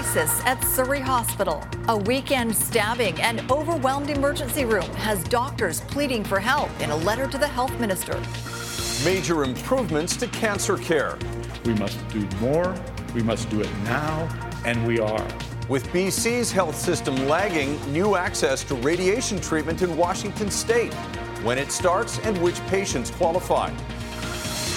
crisis at Surrey Hospital. A weekend stabbing and overwhelmed emergency room has doctors pleading for help in a letter to the health minister. Major improvements to cancer care. We must do more, we must do it now, and we are. With BC's health system lagging, new access to radiation treatment in Washington state. When it starts and which patients qualify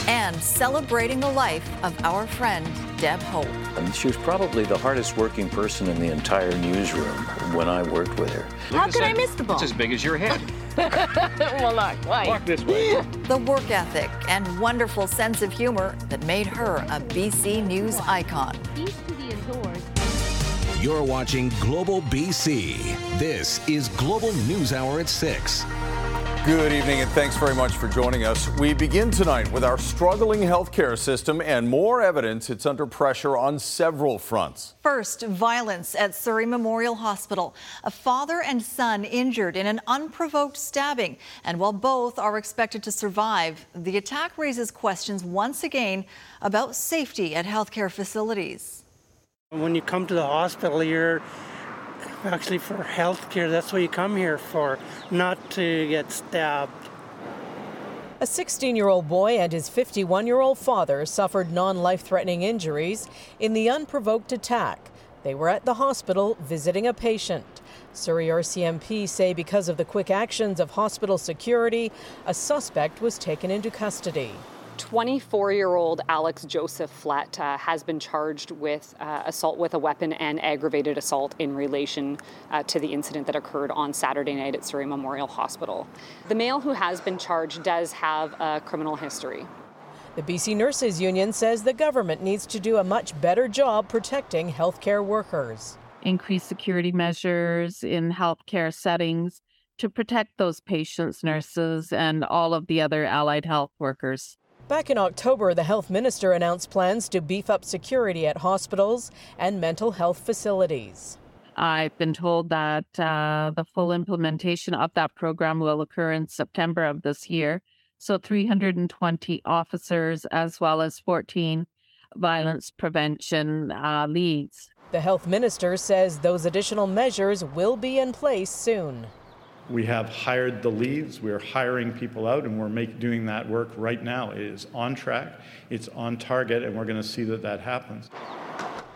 and celebrating the life of our friend Deb Hope. And she was probably the hardest working person in the entire newsroom when I worked with her. How could I miss the ball? It's as big as your head. well, look, why? Walk this way. The work ethic and wonderful sense of humor that made her a BC News icon. You're watching Global BC. This is Global News Hour at 6. Good evening, and thanks very much for joining us. We begin tonight with our struggling healthcare system and more evidence it's under pressure on several fronts. First, violence at Surrey Memorial Hospital. A father and son injured in an unprovoked stabbing. And while both are expected to survive, the attack raises questions once again about safety at healthcare facilities. When you come to the hospital, you're actually for health care. That's what you come here for, not to get stabbed. A 16 year old boy and his 51 year old father suffered non life threatening injuries in the unprovoked attack. They were at the hospital visiting a patient. Surrey RCMP say because of the quick actions of hospital security, a suspect was taken into custody. 24 year old Alex Joseph Flett uh, has been charged with uh, assault with a weapon and aggravated assault in relation uh, to the incident that occurred on Saturday night at Surrey Memorial Hospital. The male who has been charged does have a criminal history. The BC Nurses Union says the government needs to do a much better job protecting healthcare workers. Increase security measures in healthcare settings to protect those patients, nurses, and all of the other allied health workers. Back in October, the health minister announced plans to beef up security at hospitals and mental health facilities. I've been told that uh, the full implementation of that program will occur in September of this year. So 320 officers as well as 14 violence prevention uh, leads. The health minister says those additional measures will be in place soon. We have hired the leads. We're hiring people out, and we're make, doing that work right now. It is on track, it's on target, and we're going to see that that happens.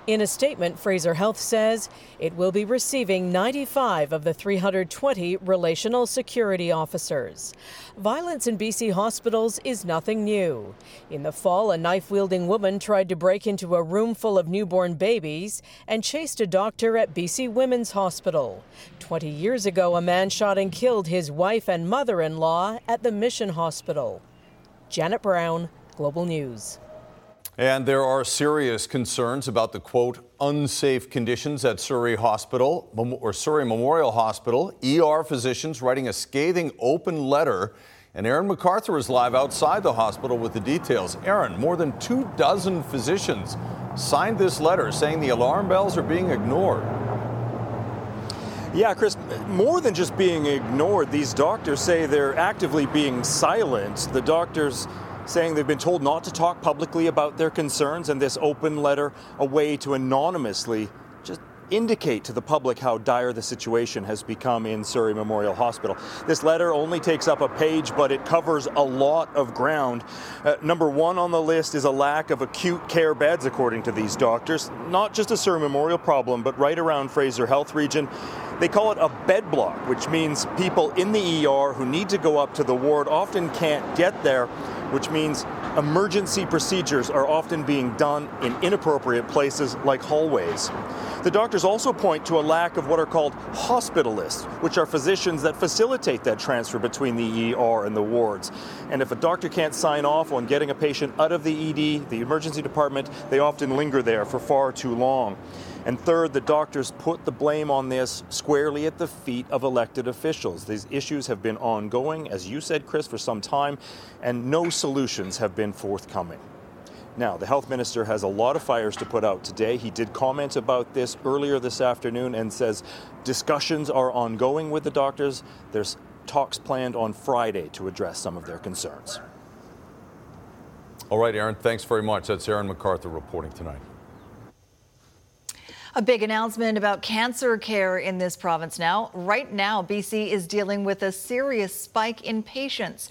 In a statement, Fraser Health says it will be receiving 95 of the 320 relational security officers. Violence in BC hospitals is nothing new. In the fall, a knife wielding woman tried to break into a room full of newborn babies and chased a doctor at BC Women's Hospital. 20 years ago, a man shot and killed his wife and mother in law at the Mission Hospital. Janet Brown, Global News. And there are serious concerns about the quote unsafe conditions at Surrey Hospital or Surrey Memorial Hospital. ER physicians writing a scathing open letter. And Aaron McArthur is live outside the hospital with the details. Aaron, more than two dozen physicians signed this letter saying the alarm bells are being ignored. Yeah, Chris, more than just being ignored, these doctors say they're actively being silenced. The doctors saying they've been told not to talk publicly about their concerns, and this open letter a way to anonymously just indicate to the public how dire the situation has become in Surrey Memorial Hospital. This letter only takes up a page, but it covers a lot of ground. Uh, number one on the list is a lack of acute care beds, according to these doctors. Not just a Surrey Memorial problem, but right around Fraser Health Region. They call it a bed block, which means people in the ER who need to go up to the ward often can't get there which means emergency procedures are often being done in inappropriate places like hallways. The doctors also point to a lack of what are called hospitalists, which are physicians that facilitate that transfer between the ER and the wards. And if a doctor can't sign off on getting a patient out of the ED, the emergency department, they often linger there for far too long. And third, the doctors put the blame on this squarely at the feet of elected officials. These issues have been ongoing, as you said, Chris, for some time, and no solutions have been forthcoming. Now, the health minister has a lot of fires to put out today. He did comment about this earlier this afternoon and says discussions are ongoing with the doctors. There's talks planned on Friday to address some of their concerns. All right, Aaron, thanks very much. That's Aaron McArthur reporting tonight. A big announcement about cancer care in this province now. Right now, BC is dealing with a serious spike in patients.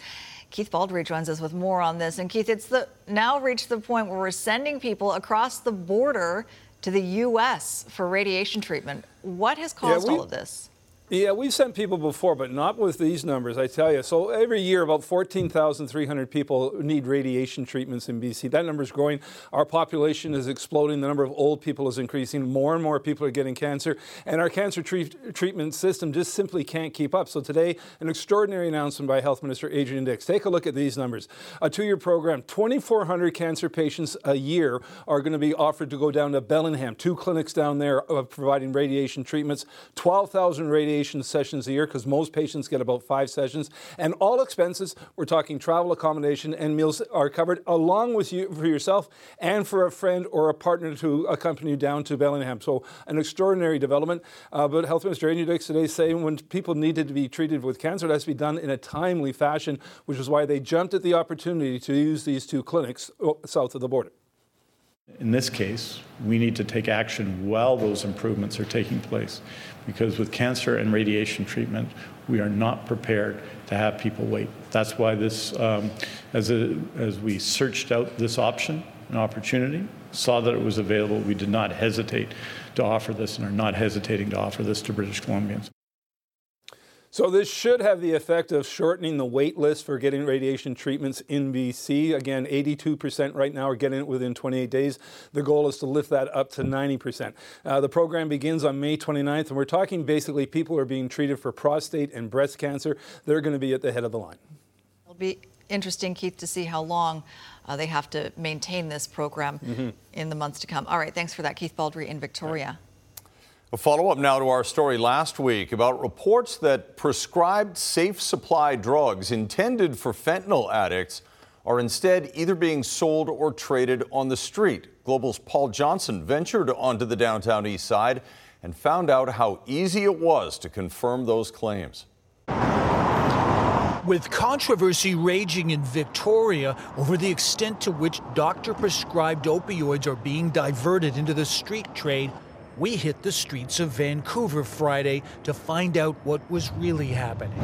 Keith Baldrey joins us with more on this. And Keith, it's the now reached the point where we're sending people across the border to the U.S. for radiation treatment. What has caused yeah, we, all of this? Yeah, we've sent people before, but not with these numbers, I tell you. So every year, about 14,300 people need radiation treatments in BC. That number is growing. Our population is exploding. The number of old people is increasing. More and more people are getting cancer. And our cancer treat- treatment system just simply can't keep up. So today, an extraordinary announcement by Health Minister Adrian Dix. Take a look at these numbers. A two year program, 2,400 cancer patients a year are going to be offered to go down to Bellingham, two clinics down there uh, providing radiation treatments, 12,000 radiation sessions a year because most patients get about five sessions. And all expenses, we're talking travel, accommodation, and meals are covered along with you for yourself and for a friend or a partner to accompany you down to Bellingham. So an extraordinary development. Uh, but Health Minister Adrian Dix today saying when people needed to be treated with cancer, it has to be done in a timely fashion, which is why they jumped at the opportunity to use these two clinics oh, south of the border. In this case, we need to take action while those improvements are taking place because with cancer and radiation treatment, we are not prepared to have people wait. That's why this, um, as, a, as we searched out this option, an opportunity, saw that it was available, we did not hesitate to offer this and are not hesitating to offer this to British Columbians. So this should have the effect of shortening the wait list for getting radiation treatments in BC. Again, 82% right now are getting it within 28 days. The goal is to lift that up to 90%. Uh, the program begins on May 29th, and we're talking basically people who are being treated for prostate and breast cancer. They're going to be at the head of the line. It'll be interesting, Keith, to see how long uh, they have to maintain this program mm-hmm. in the months to come. All right, thanks for that, Keith Baldrey in Victoria. A follow up now to our story last week about reports that prescribed safe supply drugs intended for fentanyl addicts are instead either being sold or traded on the street. Global's Paul Johnson ventured onto the downtown east side and found out how easy it was to confirm those claims. With controversy raging in Victoria over the extent to which doctor prescribed opioids are being diverted into the street trade, we hit the streets of Vancouver Friday to find out what was really happening.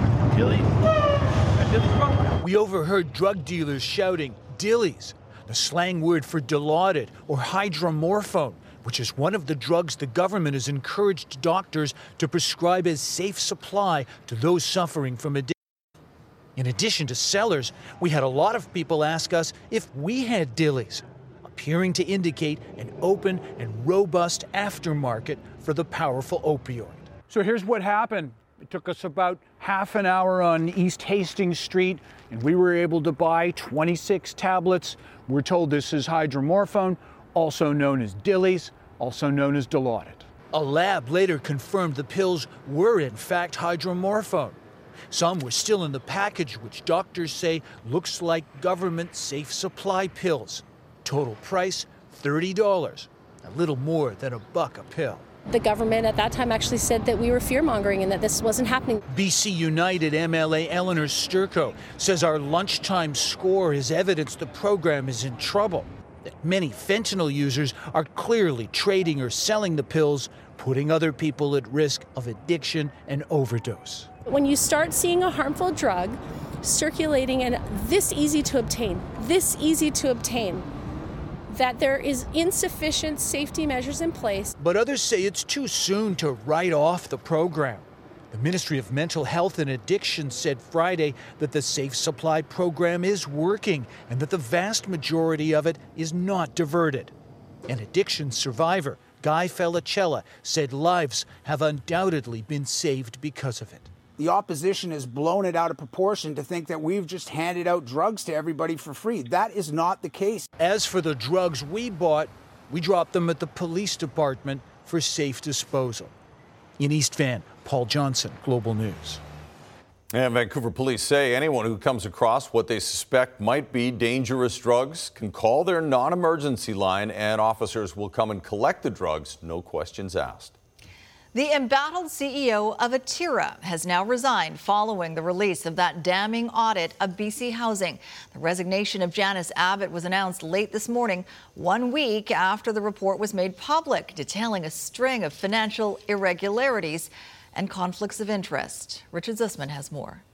We overheard drug dealers shouting, dillies, the slang word for dilaudid or hydromorphone, which is one of the drugs the government has encouraged doctors to prescribe as safe supply to those suffering from addiction. In addition to sellers, we had a lot of people ask us if we had dillies appearing to indicate an open and robust aftermarket for the powerful opioid. So here's what happened. It took us about half an hour on East Hastings Street, and we were able to buy 26 tablets. We're told this is hydromorphone, also known as Dillies, also known as Dilaudid. A lab later confirmed the pills were in fact hydromorphone. Some were still in the package, which doctors say looks like government safe supply pills. Total price $30, a little more than a buck a pill. The government at that time actually said that we were fear mongering and that this wasn't happening. BC United MLA Elenore Sturko says our lunchtime score is evidence the program is in trouble. That many fentanyl users are clearly trading or selling the pills, putting other people at risk of addiction and overdose. When you start seeing a harmful drug circulating and this easy to obtain, this easy to obtain, that there is insufficient safety measures in place. But others say it's too soon to write off the program. The Ministry of Mental Health and Addiction said Friday that the Safe Supply program is working and that the vast majority of it is not diverted. An addiction survivor, Guy Felicella, said lives have undoubtedly been saved because of it the opposition has blown it out of proportion to think that we've just handed out drugs to everybody for free. That is not the case. As for the drugs we bought, we dropped them at the police department for safe disposal. In East Van, Paul Johnson, Global News. And Vancouver police say anyone who comes across what they suspect might be dangerous drugs can call their non emergency line and officers will come and collect the drugs, no questions asked. The embattled CEO of Atira has now resigned following the release of that damning audit of BC Housing. The resignation of Janice Abbott was announced late this morning, one week after the report was made public, detailing a string of financial irregularities and conflicts of interest. Richard Zussman has more.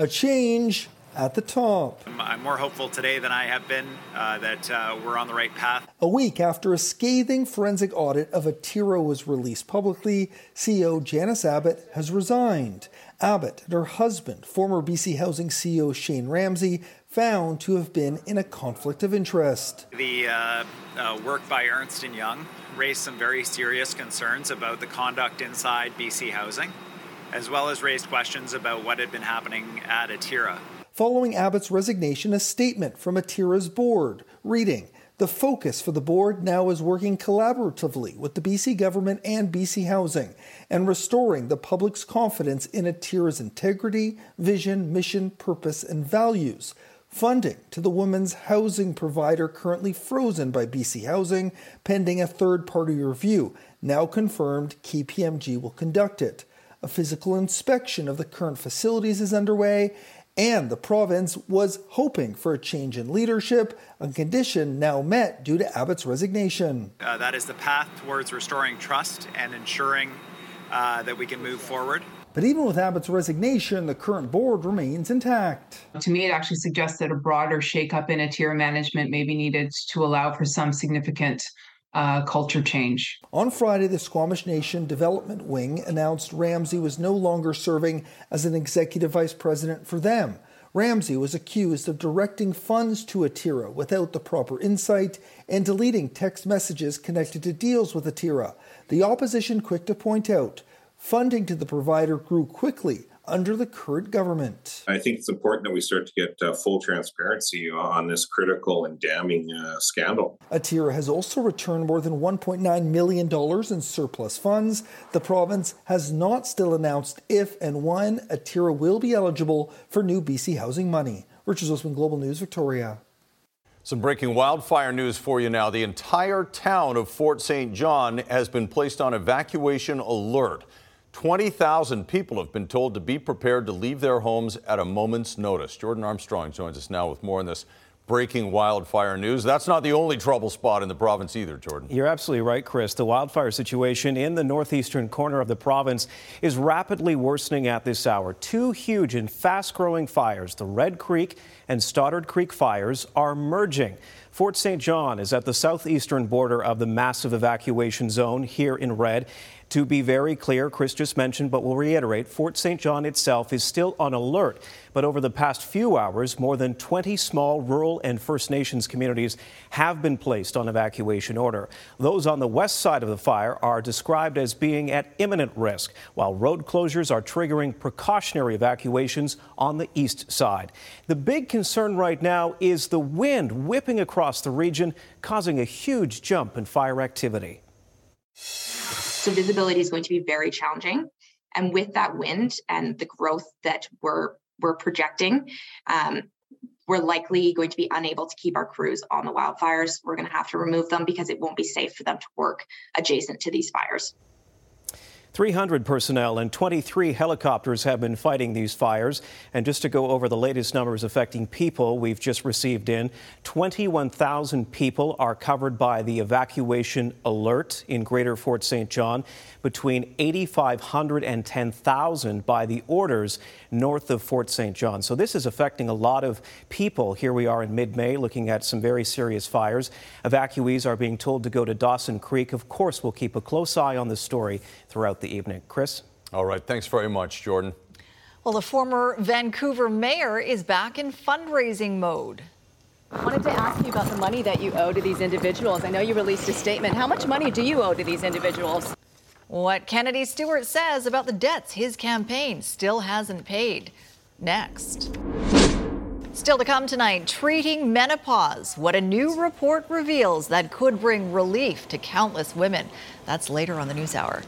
A change at the top. I'm more hopeful today than I have been uh, that uh, we're on the right path. A week after a scathing forensic audit of Atira was released publicly, CEO Janice Abbott has resigned. Abbott and her husband, former BC Housing CEO Shayne Ramsay, found to have been in a conflict of interest. The uh, uh work by Ernst & Young raised some very serious concerns about the conduct inside BC Housing, as well as raised questions about what had been happening at Atira. Following Abbott's resignation, a statement from Atira's board reading, the focus for the board now is working collaboratively with the BC government and BC Housing and restoring the public's confidence in ATIRA's integrity, vision, mission, purpose, and values. Funding to the women's housing provider currently frozen by BC Housing, pending a third party review. Now confirmed, KPMG will conduct it. A physical inspection of the current facilities is underway, and the province was hoping for a change in leadership, a condition now met due to Abbott's resignation. Uh, that is the path towards restoring trust and ensuring uh, that we can move forward. But even with Abbott's resignation, the current board remains intact. To me, it actually suggests that a broader shakeup in Atira management may be needed to allow for some significant uh, culture change. On Friday, the Squamish Nation Development Wing announced Ramsay was no longer serving as an executive vice president for them. Ramsay was accused of directing funds to Atira without the proper insight and deleting text messages connected to deals with Atira. The opposition quick to point out funding to the provider grew quickly under the current government. I think it's important that we start to get uh, full transparency on this critical and damning uh, scandal. Atira has also returned more than $1.9 million in surplus funds. The province has not still announced if and when Atira will be eligible for new BC housing money. Richard Zussman, Global News, Victoria. Some breaking wildfire news for you now. The entire town of Fort St. John has been placed on evacuation alert. 20,000 people have been told to be prepared to leave their homes at a moment's notice. Jordan Armstrong joins us now with more on this breaking wildfire news. That's not the only trouble spot in the province either, Jordan. You're absolutely right, Chris. The wildfire situation in the northeastern corner of the province is rapidly worsening at this hour. Two huge and fast growing fires, the Red Creek and Stoddart Creek fires, are merging. Fort St. John is at the southeastern border of the massive evacuation zone here in red. To be very clear, Chris just mentioned, but we'll reiterate, Fort St. John itself is still on alert. But over the past few hours, more than 20 small rural and First Nations communities have been placed on evacuation order. Those on the west side of the fire are described as being at imminent risk, while road closures are triggering precautionary evacuations on the east side. The big concern right now is the wind whipping across the region, causing a huge jump in fire activity. So visibility is going to be very challenging. And with that wind and the growth that we're we're projecting, um, we're likely going to be unable to keep our crews on the wildfires. We're going to have to remove them because it won't be safe for them to work adjacent to these fires. 300 personnel and 23 helicopters have been fighting these fires. And just to go over the latest numbers affecting people we've just received in, 21,000 people are covered by the evacuation alert in Greater Fort St. John, between 8,500 and 10,000 by the orders north of Fort St. John. So this is affecting a lot of people. Here we are in mid-May looking at some very serious fires. Evacuees are being told to go to Dawson Creek. Of course, we'll keep a close eye on this story throughout the evening. Chris? All right. Thanks very much, Jordan. Well, the former Vancouver mayor is back in fundraising mode. I wanted to ask you about the money that you owe to these individuals. I know you released a statement. How much money do you owe to these individuals? What Kennedy Stewart says about the debts his campaign still hasn't paid. Next. Still to come tonight, treating menopause. What a new report reveals that could bring relief to countless women. That's later on the news hour.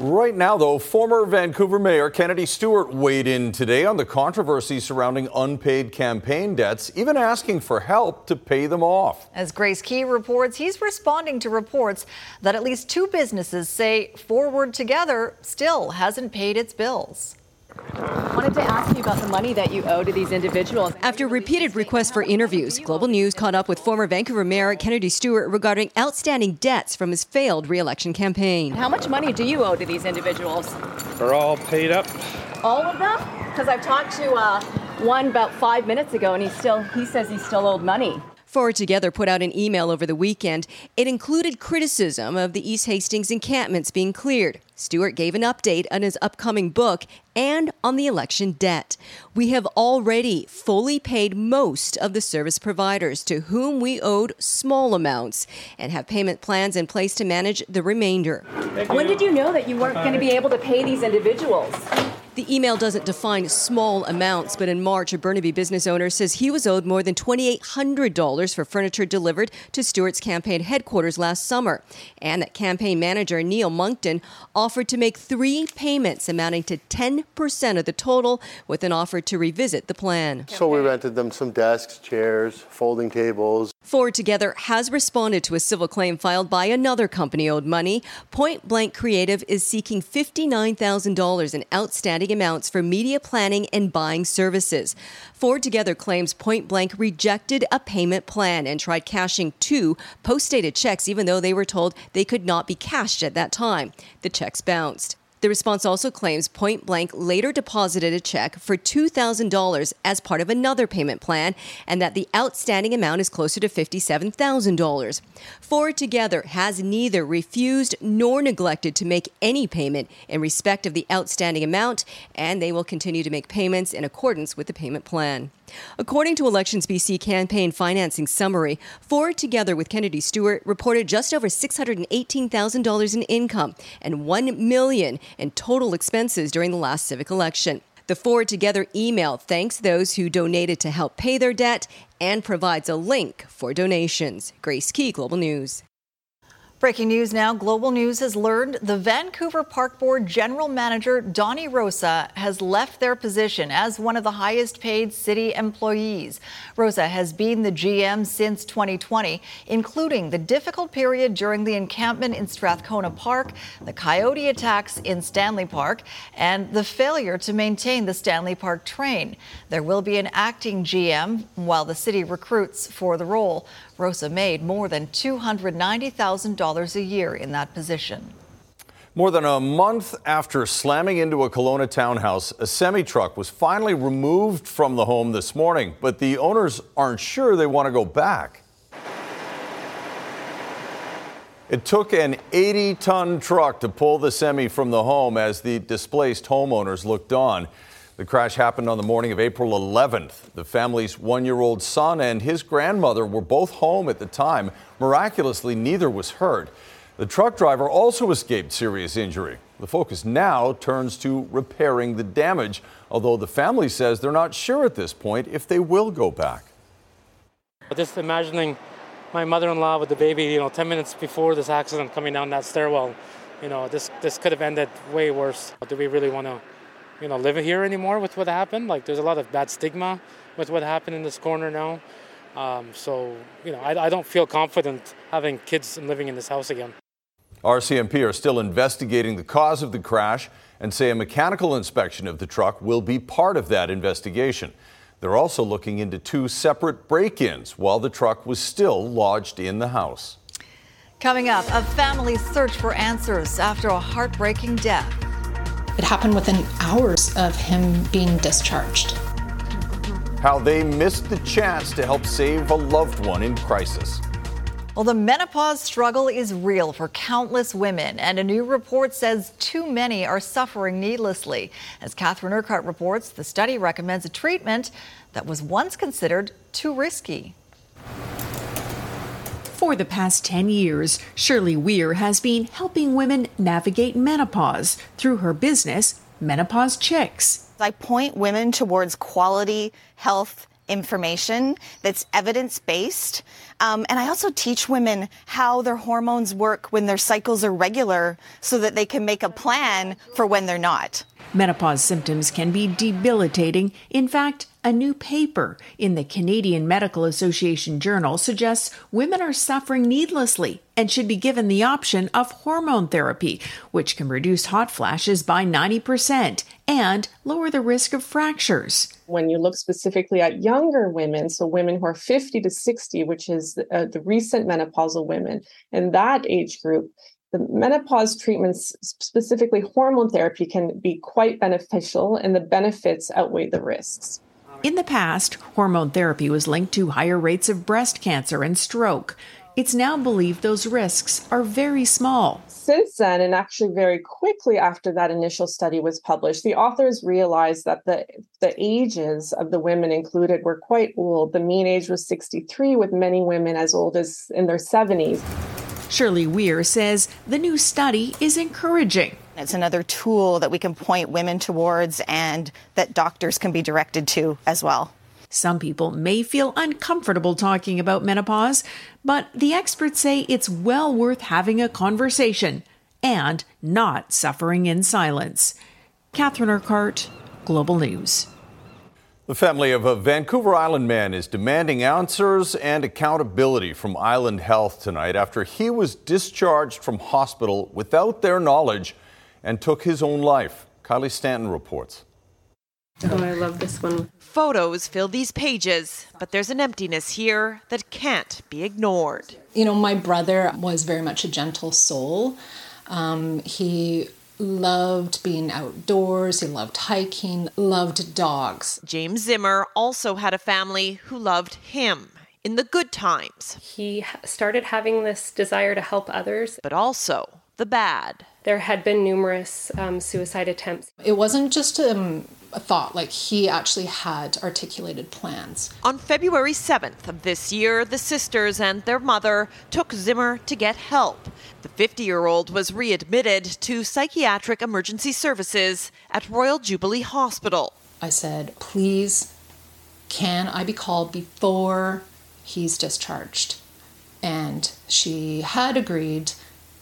Right now, though, former Vancouver Mayor Kennedy Stewart weighed in today on the controversy surrounding unpaid campaign debts, even asking for help to pay them off. As Grace Ke reports, he's responding to reports that at least two businesses say Forward Together still hasn't paid its bills. I wanted to ask you about the money that you owe to these individuals. After repeated requests for interviews, Global News caught up with former Vancouver Mayor Kennedy Stewart regarding outstanding debts from his failed re-election campaign. How much money do you owe to these individuals? They're all paid up. All of them? Because I've talked to uh, one about five minutes ago, and he still he says he's still owed money. Forward Together put out an email over the weekend. It included criticism of the East Hastings encampments being cleared. Stewart gave an update on his upcoming book and on the election debt. We have already fully paid most of the service providers to whom we owed small amounts and have payment plans in place to manage the remainder. When did you know that you weren't going to be able to pay these individuals? The email doesn't define small amounts, but in March, a Burnaby business owner says he was owed more than $2,800 for furniture delivered to Stewart's campaign headquarters last summer, and that campaign manager Neil Monckton offered to make three payments amounting to 10% of the total, with an offer to revisit the plan. So we rented them some desks, chairs, folding tables. Forward Together has responded to a civil claim filed by another company owed money. Point Blank Creative is seeking $59,000 in outstanding amounts for media planning and buying services. Forward Together claims Point Blank rejected a payment plan and tried cashing two post dated checks, even though they were told they could not be cashed at that time. The checks bounced. The response also claims Point Blank later deposited a check for $2,000 as part of another payment plan and that the outstanding amount is closer to $57,000. Forward Together has neither refused nor neglected to make any payment in respect of the outstanding amount, and they will continue to make payments in accordance with the payment plan. According to Elections BC campaign financing summary, Forward together with Kennedy Stewart reported just over $618,000 in income and 1 million in total expenses during the last civic election. The Forward Together email thanks those who donated to help pay their debt and provides a link for donations. Grace Ke, Global News. Breaking news now Global News has learned the Vancouver Park Board General Manager Donnie Rosa has left their position as one of the highest paid city employees. Rosa has been the GM since 2020, including the difficult period during the encampment in Strathcona Park, the coyote attacks in Stanley Park, and the failure to maintain the Stanley Park train. There will be an acting GM while the city recruits for the role. Rosa made more than $290,000 a year in that position. More than a month after slamming into a Kelowna townhouse, a semi truck was finally removed from the home this morning, but the owners aren't sure they want to go back. It took an 80 ton truck to pull the semi from the home as the displaced homeowners looked on. The crash happened on the morning of April 11th. The family's one year old son and his grandmother were both home at the time. Miraculously, neither was hurt. The truck driver also escaped serious injury. The focus now turns to repairing the damage, although the family says they're not sure at this point if they will go back. Just imagining my mother-in-law with the baby, you know, 10 minutes before this accident coming down that stairwell, you know, this this could have ended way worse. Do we really want to you know, live here anymore with what happened. Like, there's a lot of bad stigma with what happened in this corner now. Um, so, you know, I, I don't feel confident having kids and living in this house again. RCMP are still investigating the cause of the crash and say a mechanical inspection of the truck will be part of that investigation. They're also looking into two separate break ins while the truck was still lodged in the house. Coming up, a family's search for answers after a heartbreaking death. It happened within hours of him being discharged. How they missed the chance to help save a loved one in crisis. Well, the menopause struggle is real for countless women, and a new report says too many are suffering needlessly. As Catherine Urquhart reports, the study recommends a treatment that was once considered too risky. For the past 10 years, Shirley Weir has been helping women navigate menopause through her business, Menopause Chicks. I point women towards quality health information that's evidence based. Um, and I also teach women how their hormones work when their cycles are regular so that they can make a plan for when they're not. Menopause symptoms can be debilitating. In fact, a new paper in the Canadian Medical Association Journal suggests women are suffering needlessly and should be given the option of hormone therapy, which can reduce hot flashes by 90% and lower the risk of fractures. When you look specifically at younger women, so women who are 50 to 60, which is uh, the recent menopausal women, in that age group, the menopause treatments, specifically hormone therapy, can be quite beneficial, and the benefits outweigh the risks. In the past, hormone therapy was linked to higher rates of breast cancer and stroke. It's now believed those risks are very small. Since then, and actually very quickly after that initial study was published, the authors realized that the, the ages of the women included were quite old. The mean age was 63, with many women as old as in their 70s. Shirley Weir says the new study is encouraging. It's another tool that we can point women towards and that doctors can be directed to as well. Some people may feel uncomfortable talking about menopause, but the experts say it's well worth having a conversation and not suffering in silence. Catherine Urquhart, Global News. The family of a Vancouver Island man is demanding answers and accountability from Island Health tonight after he was discharged from hospital without their knowledge and took his own life. Kylie Stanton reports. Oh, I love this one. Photos fill these pages, but there's an emptiness here that can't be ignored. You know, my brother was very much a gentle soul. Um, he loved being outdoors, he loved hiking, loved dogs. James Zimmer also had a family who loved him in the good times. He started having this desire to help others, but also the bad. There had been numerous um, suicide attempts. It wasn't just um, a thought, like he actually had articulated plans. On February 7th of this year, the sisters and their mother took Zimmer to get help. The 50 year old was readmitted to psychiatric emergency services at Royal Jubilee Hospital. I said, please, can I be called before he's discharged? And she had agreed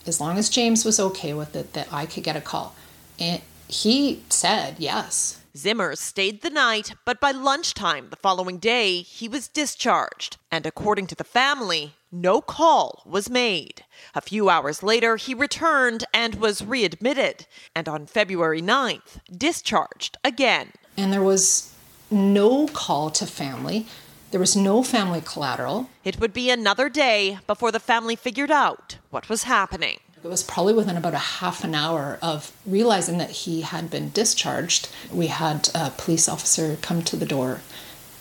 as long as James was okay with it, that I could get a call. And he said yes. Zimmer stayed the night, but by lunchtime the following day, he was discharged. And according to the family, no call was made. A few hours later, he returned and was readmitted. And on February 9th, discharged again. And there was no call to family. There was no family collateral. It would be another day before the family figured out what was happening. It was probably within about a half an hour of realizing that he had been discharged. We had a police officer come to the door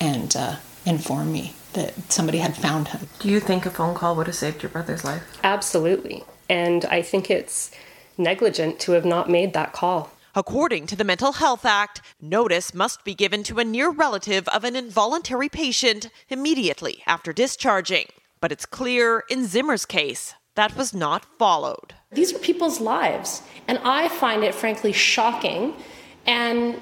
and uh, inform me that somebody had found him. Do you think a phone call would have saved your brother's life? Absolutely. And I think it's negligent to have not made that call. According to the Mental Health Act, notice must be given to a near relative of an involuntary patient immediately after discharging. But it's clear in Zimmer's case that was not followed. These are people's lives, and I find it frankly shocking and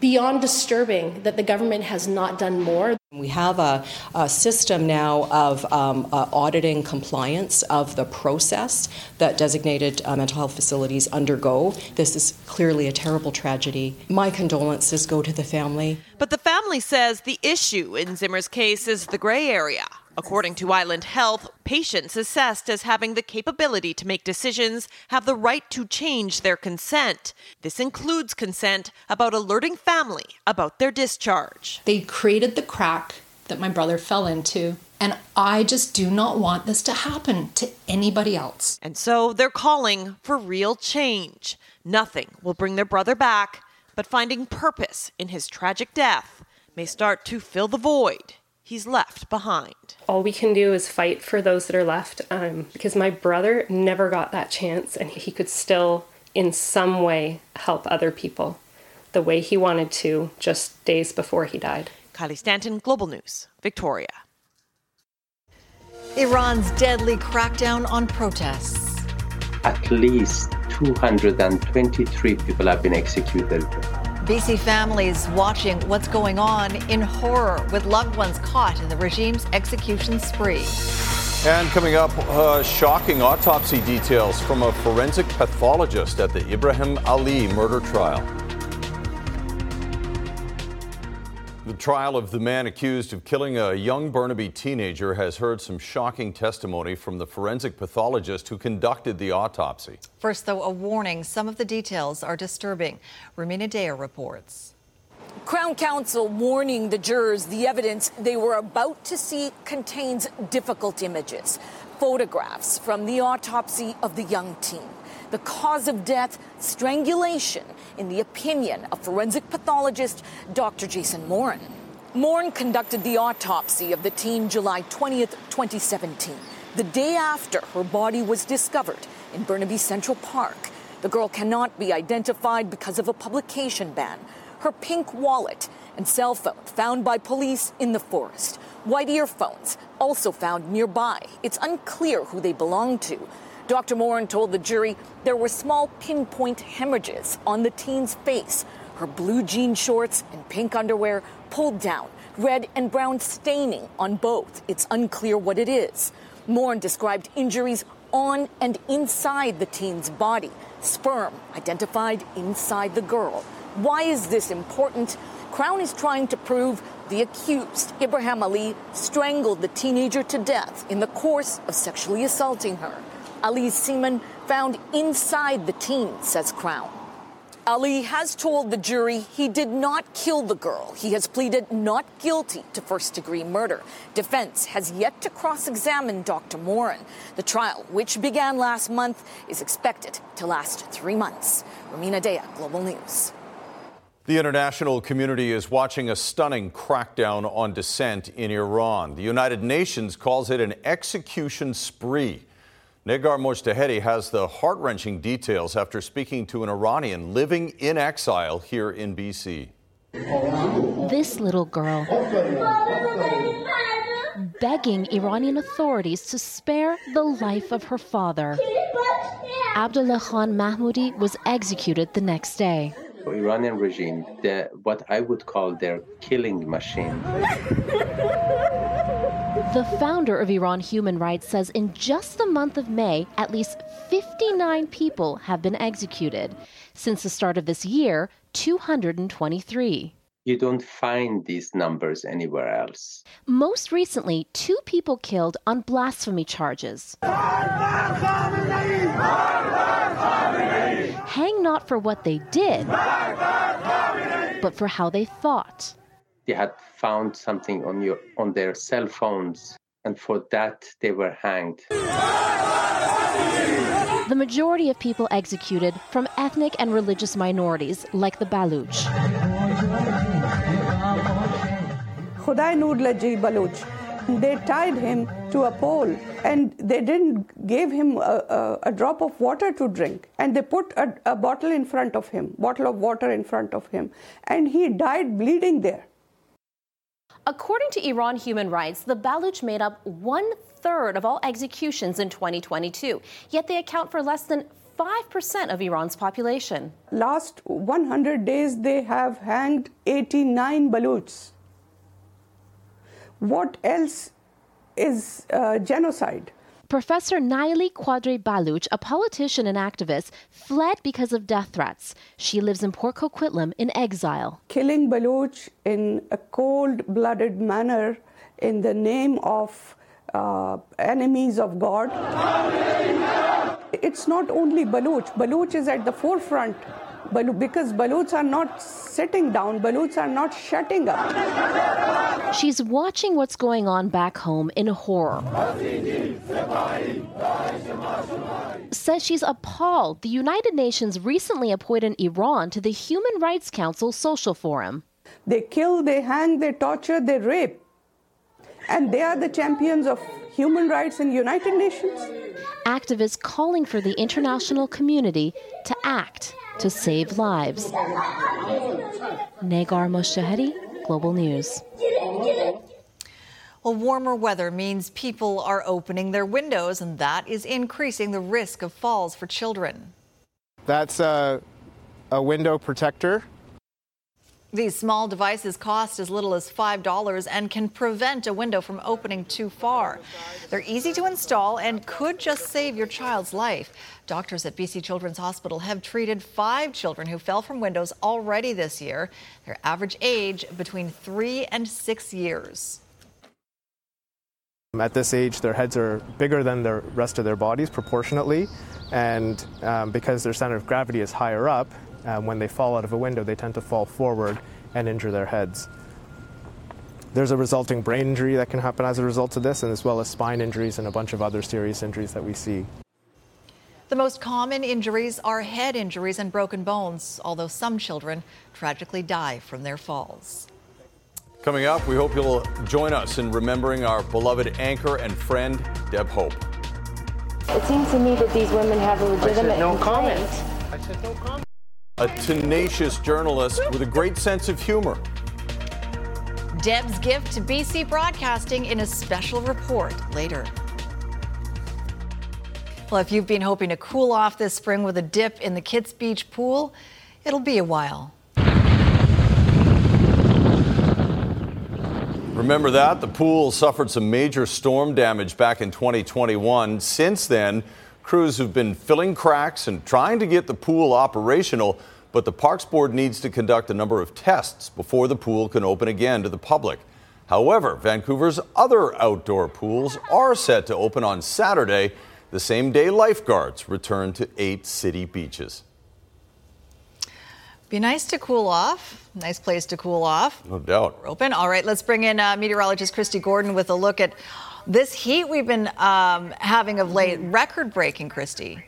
beyond disturbing that the government has not done more. We have a, a system now of um, uh, auditing compliance of the process that designated uh, mental health facilities undergo. This is clearly a terrible tragedy. My condolences go to the family. But the family says the issue in Zimmer's case is the gray area. According to Island Health, patients assessed as having the capability to make decisions have the right to change their consent. This includes consent about alerting family about their discharge. They created the crack that my brother fell into, and I just do not want this to happen to anybody else. And so they're calling for real change. Nothing will bring their brother back, but finding purpose in his tragic death may start to fill the void he's left behind. All we can do is fight for those that are left um, because my brother never got that chance and he could still, in some way, help other people the way he wanted to just days before he died. Kylie Stanton, Global News, Victoria. Iran's deadly crackdown on protests. At least 223 people have been executed BC families watching what's going on in horror with loved ones caught in the regime's execution spree. And coming up, uh, shocking autopsy details from a forensic pathologist at the Ibrahim Ali murder trial. The trial of the man accused of killing a young Burnaby teenager has heard some shocking testimony from the forensic pathologist who conducted the autopsy. First, though, a warning some of the details are disturbing. Rumina Daya reports. Crown Counsel warning the jurors the evidence they were about to see contains difficult images, photographs from the autopsy of the young teen. The cause of death, strangulation, in the opinion of forensic pathologist Dr. Jason Morin. Morin conducted the autopsy of the teen July 20th, 2017, the day after her body was discovered in Burnaby Central Park. The girl cannot be identified because of a publication ban her pink wallet and cell phone found by police in the forest. White earphones also found nearby. It's unclear who they belong to. Dr. Morin told the jury there were small pinpoint hemorrhages on the teen's face. Her blue jean shorts and pink underwear pulled down, red and brown staining on both. It's unclear what it is. Morin described injuries on and inside the teen's body. Sperm identified inside the girl. Why is this important? Crown is trying to prove the accused, Ibrahim Ali, strangled the teenager to death in the course of sexually assaulting her. Ali's semen found inside the teen, says Crown. Ali has told the jury he did not kill the girl. He has pleaded not guilty to first degree murder. Defense has yet to cross examine Dr. Morin. The trial, which began last month, is expected to last three months. Rumina Daya, Global News. The international community is watching a stunning crackdown on dissent in Iran. The United Nations calls it an execution spree. Negar Mojtahedi has the heart wrenching details after speaking to an Iranian living in exile here in BC. This little girl begging Iranian authorities to spare the life of her father. Abdullah Khan Mahmoudi was executed the next day. Iranian regime, the, what I would call their killing machine. The founder of Iran Human Rights says in just the month of May, at least 59 people have been executed. Since the start of this year, 223. You don't find these numbers anywhere else. Most recently, two people killed on blasphemy charges. Hang not for what they did, but for how they thought. They had found something on your on their cell phones, and for that they were hanged. The majority of people executed from ethnic and religious minorities, like the Baluch. Khuday Nur Laji Baluch. They tied him to a pole and they didn't give him a, a, a drop of water to drink. And they put a, a bottle in front of him, bottle of water in front of him. And he died bleeding there. According to Iran Human Rights, the Baluch made up one third of all executions in 2022, yet they account for less than 5% of Iran's population. Last 100 days, they have hanged 89 Baluchs. What else is uh, genocide? Professor Naili Quadri Baluch, a politician and activist, fled because of death threats. She lives in Port Coquitlam in exile. Killing Baluch in a cold blooded manner in the name of uh, enemies of God. It's not only Baluch, Baluch is at the forefront because Baluchs are not sitting down, Baluchs are not shutting up. She's watching what's going on back home in horror. Says she's appalled the United Nations recently appointed Iran to the Human Rights Council Social Forum. They kill, they hang, they torture, they rape. And they are the champions of human rights in United Nations. Activists calling for the international community to act to save lives. Negar Mojtahedi, Global News. Well, warmer weather means people are opening their windows, and that is increasing the risk of falls for children. That's a, a window protector These small devices cost as little as $5 and can prevent a window from opening too far. They're easy to install and could just save your child's life. Doctors at BC Children's Hospital have treated five children who fell from windows already this year. Their average age between three and six years. At this age, their heads are bigger than the rest of their bodies proportionately, and um, because their center of gravity is higher up, um, when they fall out of a window, they tend to fall forward and injure their heads. There's a resulting brain injury that can happen as a result of this, and as well as spine injuries and a bunch of other serious injuries that we see. The most common injuries are head injuries and broken bones, although some children tragically die from their falls. Coming up, we hope you'll join us in remembering our beloved anchor and friend, Deb Hope. It seems to me that these women have a legitimate I said no complaint. I said no comment. A tenacious journalist with a great sense of humor. Deb's gift to BC Broadcasting in a special report later. Well, if you've been hoping to cool off this spring with a dip in the Kits Beach pool, it'll be a while. Remember that? The pool suffered some major storm damage back in 2021. Since then, crews have been filling cracks and trying to get the pool operational, but the Parks Board needs to conduct a number of tests before the pool can open again to the public. However, Vancouver's other outdoor pools are set to open on Saturday, the same day lifeguards return to eight city beaches. Be nice to cool off. Nice place to cool off. No doubt. We're open. All right, let's bring in uh, meteorologist Kristi Gordon with a look at this heat we've been um, having of late. Record breaking, Kristi.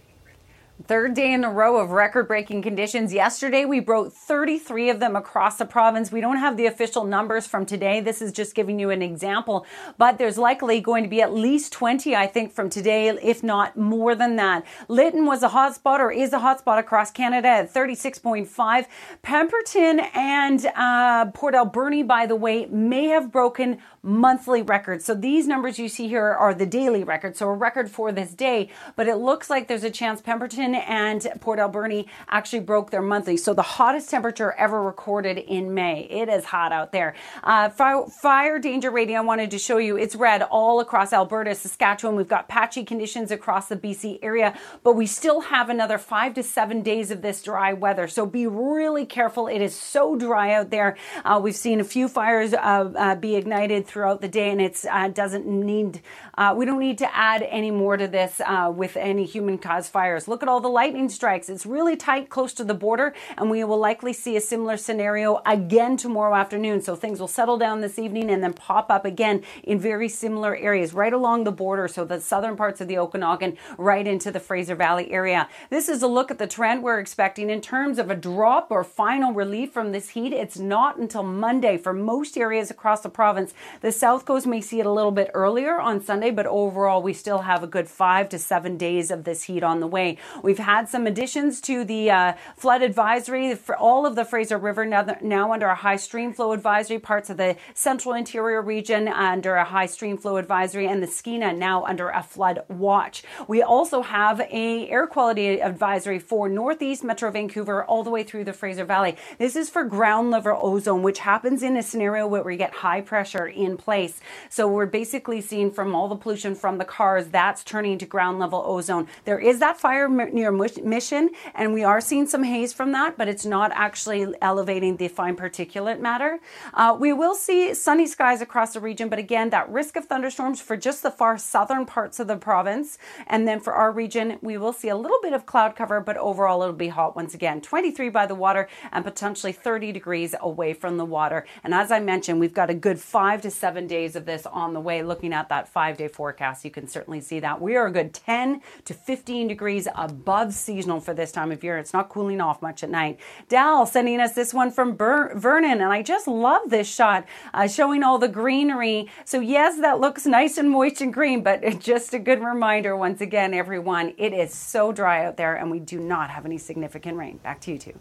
Third day in a row of record breaking conditions. Yesterday, we broke 33 of them across the province. We don't have the official numbers from today. This is just giving you an example, but there's likely going to be at least 20, I think, from today, if not more than that. Lytton was a hotspot or is a hotspot across Canada at 36.5. Pemberton and uh, Port Alberni, by the way, may have broken monthly records. So these numbers you see here are the daily records, so a record for this day, but it looks like there's a chance Pemberton and Port Alberni actually broke their monthly. So the hottest temperature ever recorded in May. It is hot out there. Uh, fire, fire danger rating, I wanted to show you, it's red all across Alberta, Saskatchewan. We've got patchy conditions across the BC area, but we still have another five to seven days of this dry weather. So be really careful. It is so dry out there. Uh, we've seen a few fires uh, uh be ignited throughout the day, and it uh, doesn't need. Uh, we don't need to add any more to this uh, with any human-caused fires. Look at all the lightning strikes. It's really tight close to the border, and we will likely see a similar scenario again tomorrow afternoon. So things will settle down this evening and then pop up again in very similar areas right along the border. So the southern parts of the Okanagan, right into the Fraser Valley area. This is a look at the trend we're expecting in terms of a drop or final relief from this heat. It's not until Monday for most areas across the province. The South Coast may see it a little bit earlier on Sunday, but overall, we still have a good five to seven days of this heat on the way. We've had some additions to the uh, flood advisory for all of the Fraser River now, now under a high stream flow advisory, parts of the central interior region under a high stream flow advisory, and the Skeena now under a flood watch. We also have a air quality advisory for northeast Metro Vancouver all the way through the Fraser Valley. This is for ground level ozone, which happens in a scenario where we get high pressure in place. So we're basically seeing from all the pollution from the cars, that's turning to ground level ozone. There is that fire near Mission, and we are seeing some haze from that, but it's not actually elevating the fine particulate matter. Uh, we will see sunny skies across the region, but again, that risk of thunderstorms for just the far southern parts of the province. And then for our region, we will see a little bit of cloud cover, but overall it'll be hot once again. 23 by the water and potentially 30 degrees away from the water. And as I mentioned, we've got a good five to seven days of this on the way. Looking at that five day forecast, you can certainly see that. We are a good 10 to 15 degrees above seasonal for this time of year. It's not cooling off much at night. Dal sending us this one from Ber- Vernon, and I just love this shot uh, showing all the greenery. So, yes, that looks nice and moist and green, but just a good reminder once again, everyone, it is so dry out there and we do not have any significant rain. Back to you two.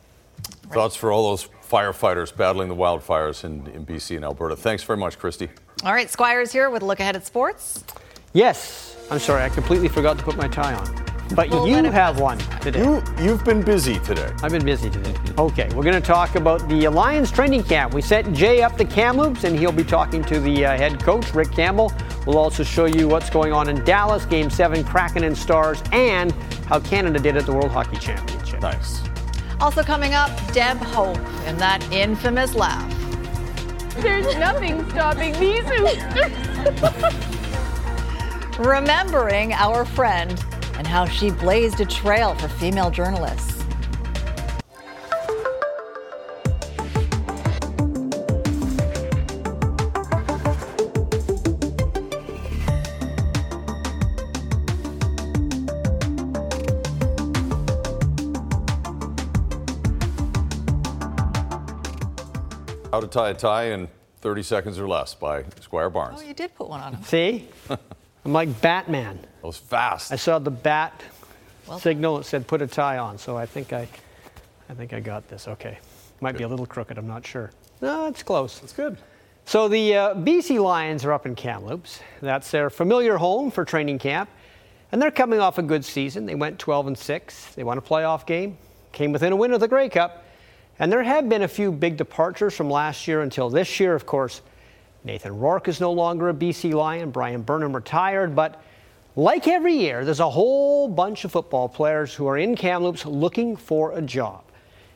Thoughts for all those firefighters battling the wildfires in, in BC and Alberta. Thanks very much, Kristi. All right, Squires here with a look ahead at sports. Yes. I'm sorry, I completely forgot to put my tie on. But you have one today. You, you've been busy today. I've been busy today. Okay, we're going to talk about the Lions training camp. We sent Jay up the Kamloops, and he'll be talking to the uh, head coach, Rick Campbell. We'll also show you what's going on in Dallas, Game 7, Kraken and Stars, and how Canada did at the World Hockey Championship. Nice. Also coming up, Deb Hope and that infamous laugh. There's nothing stopping these. Remembering our friend and how she blazed a trail for female journalists. How to tie a tie in 30 seconds or less by Squire Barnes. Oh, you did put one on him. See? I'm like Batman. That was fast. I saw the bat Well signal. It said put a tie on, so I think I, I think I got this. Okay, might be a little crooked. I'm not sure. No, it's close. It's good. So the uh, BC Lions are up in Kamloops. That's their familiar home for training camp, and they're coming off a good season. They went 12 and six. They won a playoff game, came within a win of the Grey Cup, and there have been a few big departures from last year until this year. Of course, Nathan Rourke is no longer a BC Lion. Bryan Burnham retired, but like every year, there's a whole bunch of football players who are in Kamloops looking for a job.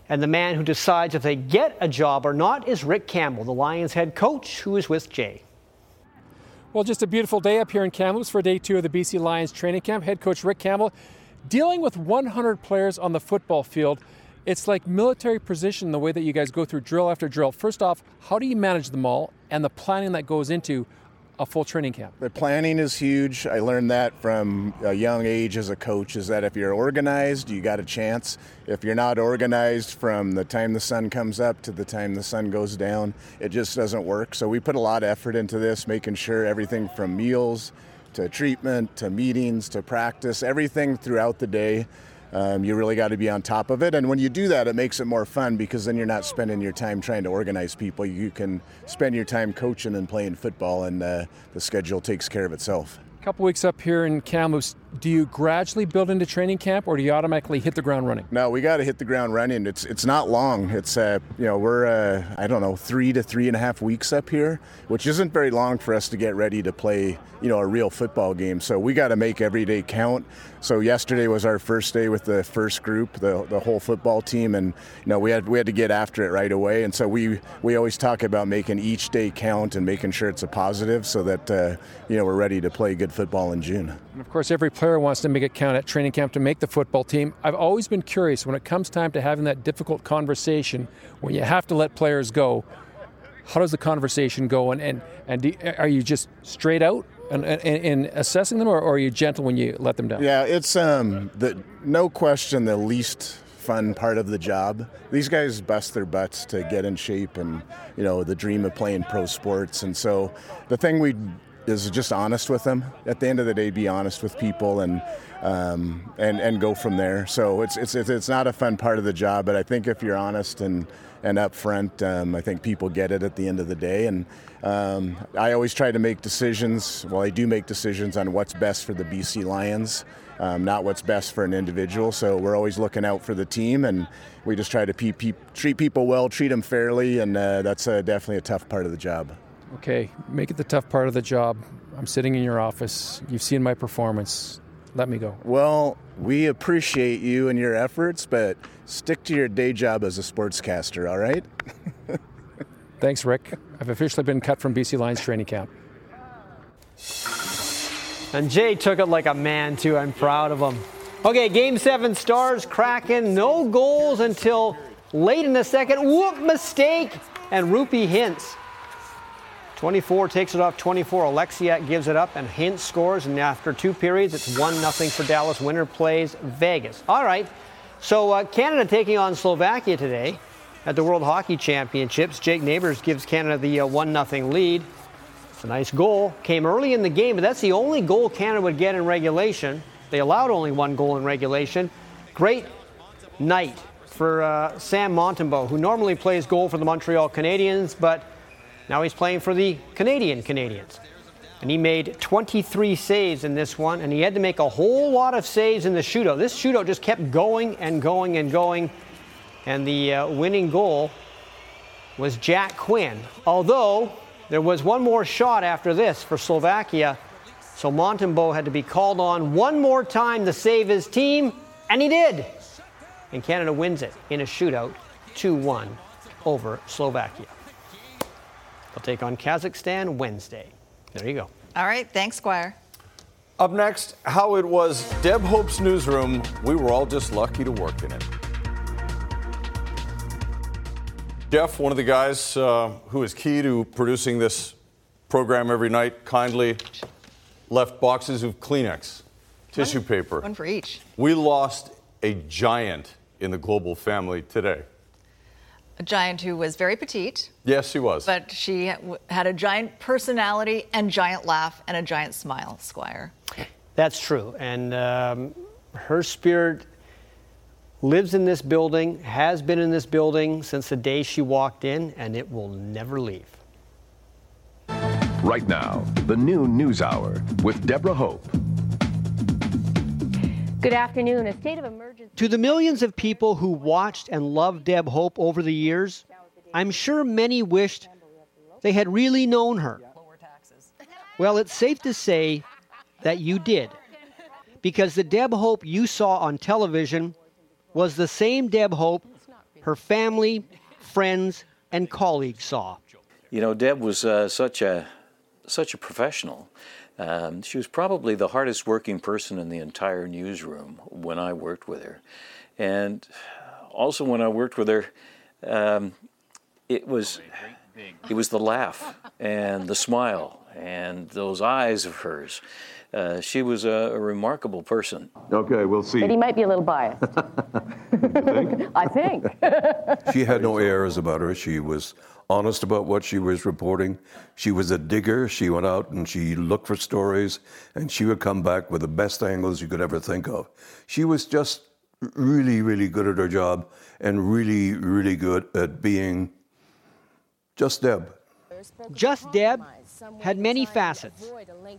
And the man who decides if they get a job or not is Rick Campbell, the Lions head coach, who is with Jay. Well, just a beautiful day up here in Kamloops for day two of the BC Lions training camp. Head coach Rick Campbell dealing with 100 players on the football field. It's like military precision the way that you guys go through drill after drill. First off, how do you manage them all and the planning that goes into a full training camp? The planning is huge. I learned that from a young age as a coach is that if you're organized, you got a chance. If you're not organized from the time the sun comes up to the time the sun goes down, it just doesn't work. So we put a lot of effort into this, making sure everything from meals to treatment to meetings to practice, everything throughout the day. Um, you really got to be on top of it. And when you do that, it makes it more fun because then you're not spending your time trying to organize people. You can spend your time coaching and playing football, and uh, the schedule takes care of itself. A couple weeks up here in Kamloops, do you gradually build into training camp or do you automatically hit the ground running? No, we got to hit the ground running. It's it's not long. It's uh, you know we're uh, I don't know three to three and a half weeks up here, which isn't very long for us to get ready to play you know a real football game. So we got to make every day count. So yesterday was our first day with the first group, the the whole football team, and you know we had we had to get after it right away. And so we we always talk about making each day count and making sure it's a positive, so that uh, you know we're ready to play good football in June. And of course, every player wants to make it count at training camp to make the football team. I've always been curious when it comes time to having that difficult conversation when you have to let players go. How does the conversation go? And and, and do, are you just straight out and, in, in assessing them, or, or, are you gentle when you let them down? Yeah, it's um the no question the least fun part of the job. These guys bust their butts to get in shape and you know the dream of playing pro sports. And so the thing we is just honest with them. At the end of the day, be honest with people and um, and and go from there. So it's it's it's not a fun part of the job, but I think if you're honest and and upfront, um, I think people get it at the end of the day. And um, I always try to make decisions. Well, I do make decisions on what's best for the BC Lions. Um, not what's best for an individual. So we're always looking out for the team, and we just try to pe- pe- treat people well, treat them fairly, and uh, that's uh, definitely a tough part of the job. Okay, make it the tough part of the job. I'm sitting in your office. You've seen my performance. Let me go. Well, we appreciate you and your efforts, but stick to your day job as a sportscaster, all right? Thanks, Rick. I've officially been cut from BC Lions training camp. And Jay took it like a man, too. I'm proud of him. Okay, game seven stars, Kraken. No goals until late in the second. Whoop, mistake. And Roope Hintz 24 takes it off 24. Oleksiak gives it up, and Hintz scores. And after two periods, it's 1 0 for Dallas. Winner plays Vegas. All right. So uh, Canada taking on Slovakia today at the World Hockey Championships. Jake Neighbours gives Canada the uh, 1 0 lead. It's a nice goal. Came early in the game, but that's the only goal Canada would get in regulation. They allowed only one goal in regulation. Great night for uh, Sam Montembeault, who normally plays goal for the Montreal Canadiens, but now he's playing for the Canadian Canadians. And he made 23 saves in this one, and he had to make a whole lot of saves in the shootout. This shootout just kept going and going and going, and the uh, winning goal was Jack Quinn. Although there was one more shot after this for Slovakia, so Montembeault had to be called on one more time to save his team, and he did. And Canada wins it in a shootout 2 1 over Slovakia. They'll take on Kazakhstan Wednesday. There you go. All right, thanks, Squire. Up next, how it was Deb Hope's newsroom. We were all just lucky to work in it. Jeff, one of the guys uh, who is key to producing this program every night, kindly left boxes of Kleenex, tissue paper. One for each. We lost a giant in the global family today. A giant who was very petite, Yes, she was. but she had a giant personality and giant laugh and a giant smile, Squire. That's true. And um, her spirit lives in this building, has been in this building since the day she walked in, and it will never leave. Right now, the new News Hour with Deborah Hope. Good afternoon. A state of emergency. To the millions of people who watched and loved Deb Hope over the years, I'm sure many wished they had really known her. Well, it's safe to say that you did. Because the Deb Hope you saw on television was the same Deb Hope her family, friends, and colleagues saw. You know, Deb was uh, such a such a professional. Um, she was probably the hardest working person in the entire newsroom when I worked with her, and also when I worked with her, um, it was it was the laugh and the smile and those eyes of hers. Uh, she was a, a remarkable person. Okay, we'll see. But he might be a little biased. I think. She had no airs about her. She was honest about what she was reporting. She was a digger. She went out and she looked for stories, and she would come back with the best angles you could ever think of. She was just really, really good at her job and really, really good at being just Deb. Just Deb had many facets.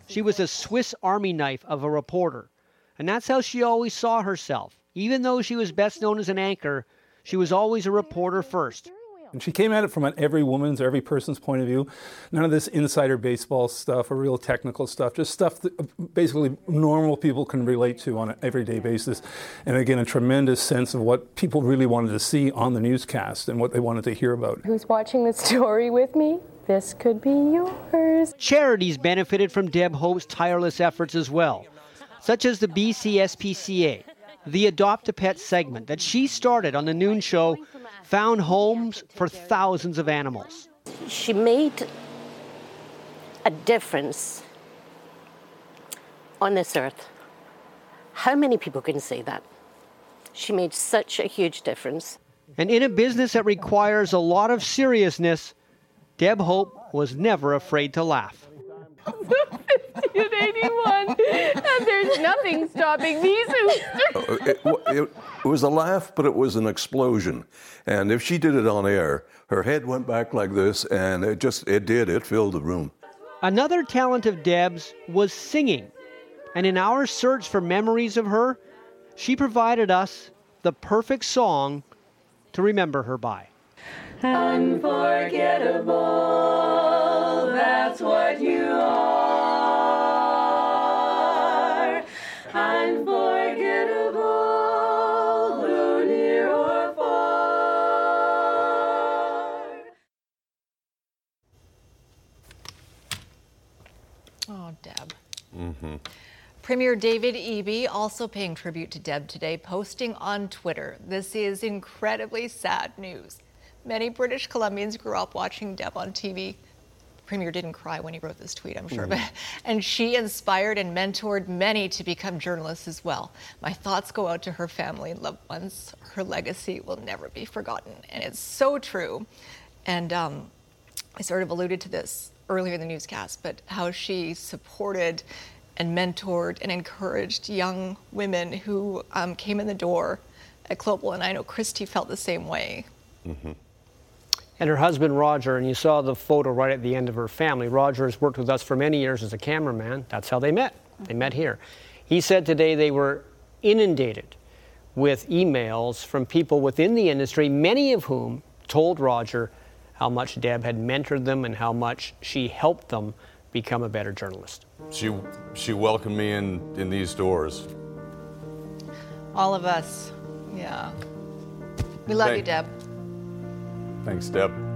She was a Swiss Army knife of a reporter, and that's how she always saw herself. Even though she was best known as an anchor, she was always a reporter first. And she came at it from an every woman's or every person's point of view. None of this insider baseball stuff or real technical stuff, just stuff that uh, basically normal people can relate to on an everyday basis. And again, a tremendous sense of what people really wanted to see on the newscast and what they wanted to hear about. Who's watching the story with me? This could be yours. Charities benefited from Deb Hope's tireless efforts as well, such as the BCSPCA. The Adopt a Pet segment that she started on the noon show found homes for thousands of animals. She made a difference on this earth. How many people can say that? She made such a huge difference. And in a business that requires a lot of seriousness, Deb Hope was never afraid to laugh. At 81, and there's nothing stopping these. Uh, It, it, it was a laugh, but it was an explosion. And if she did it on air, her head went back like this, and it just, it did, it filled the room. Another talent of Deb's was singing. And in our search for memories of her, she provided us the perfect song to remember her by. Unforgettable, that's what you are. Unforgettable, though near or far. Oh, Deb. Mm-hmm. Premier David Eby also paying tribute to Deb today, posting on Twitter. This is incredibly sad news. Many British Columbians grew up watching Deb on TV. Premier didn't cry when he wrote this tweet, I'm sure, Mhm. but and she inspired and mentored many to become journalists as well. My thoughts go out to her family and loved ones. Her legacy will never be forgotten, and it's so true. And um, I sort of alluded to this earlier in the newscast, but how she supported and mentored and encouraged young women who um, came in the door at Global, and I know Kristi felt the same way. Mm-hmm. And her husband Roger, and you saw the photo right at the end of her family. Roger has worked with us for many years as a cameraman. That's how they met. They met here. He said today they were inundated with emails from people within the industry, many of whom told Roger how much Deb had mentored them and how much she helped them become a better journalist. She, she welcomed me in, in these doors. All of us. Yeah. We love Thank- you, Deb. Thanks, Deb.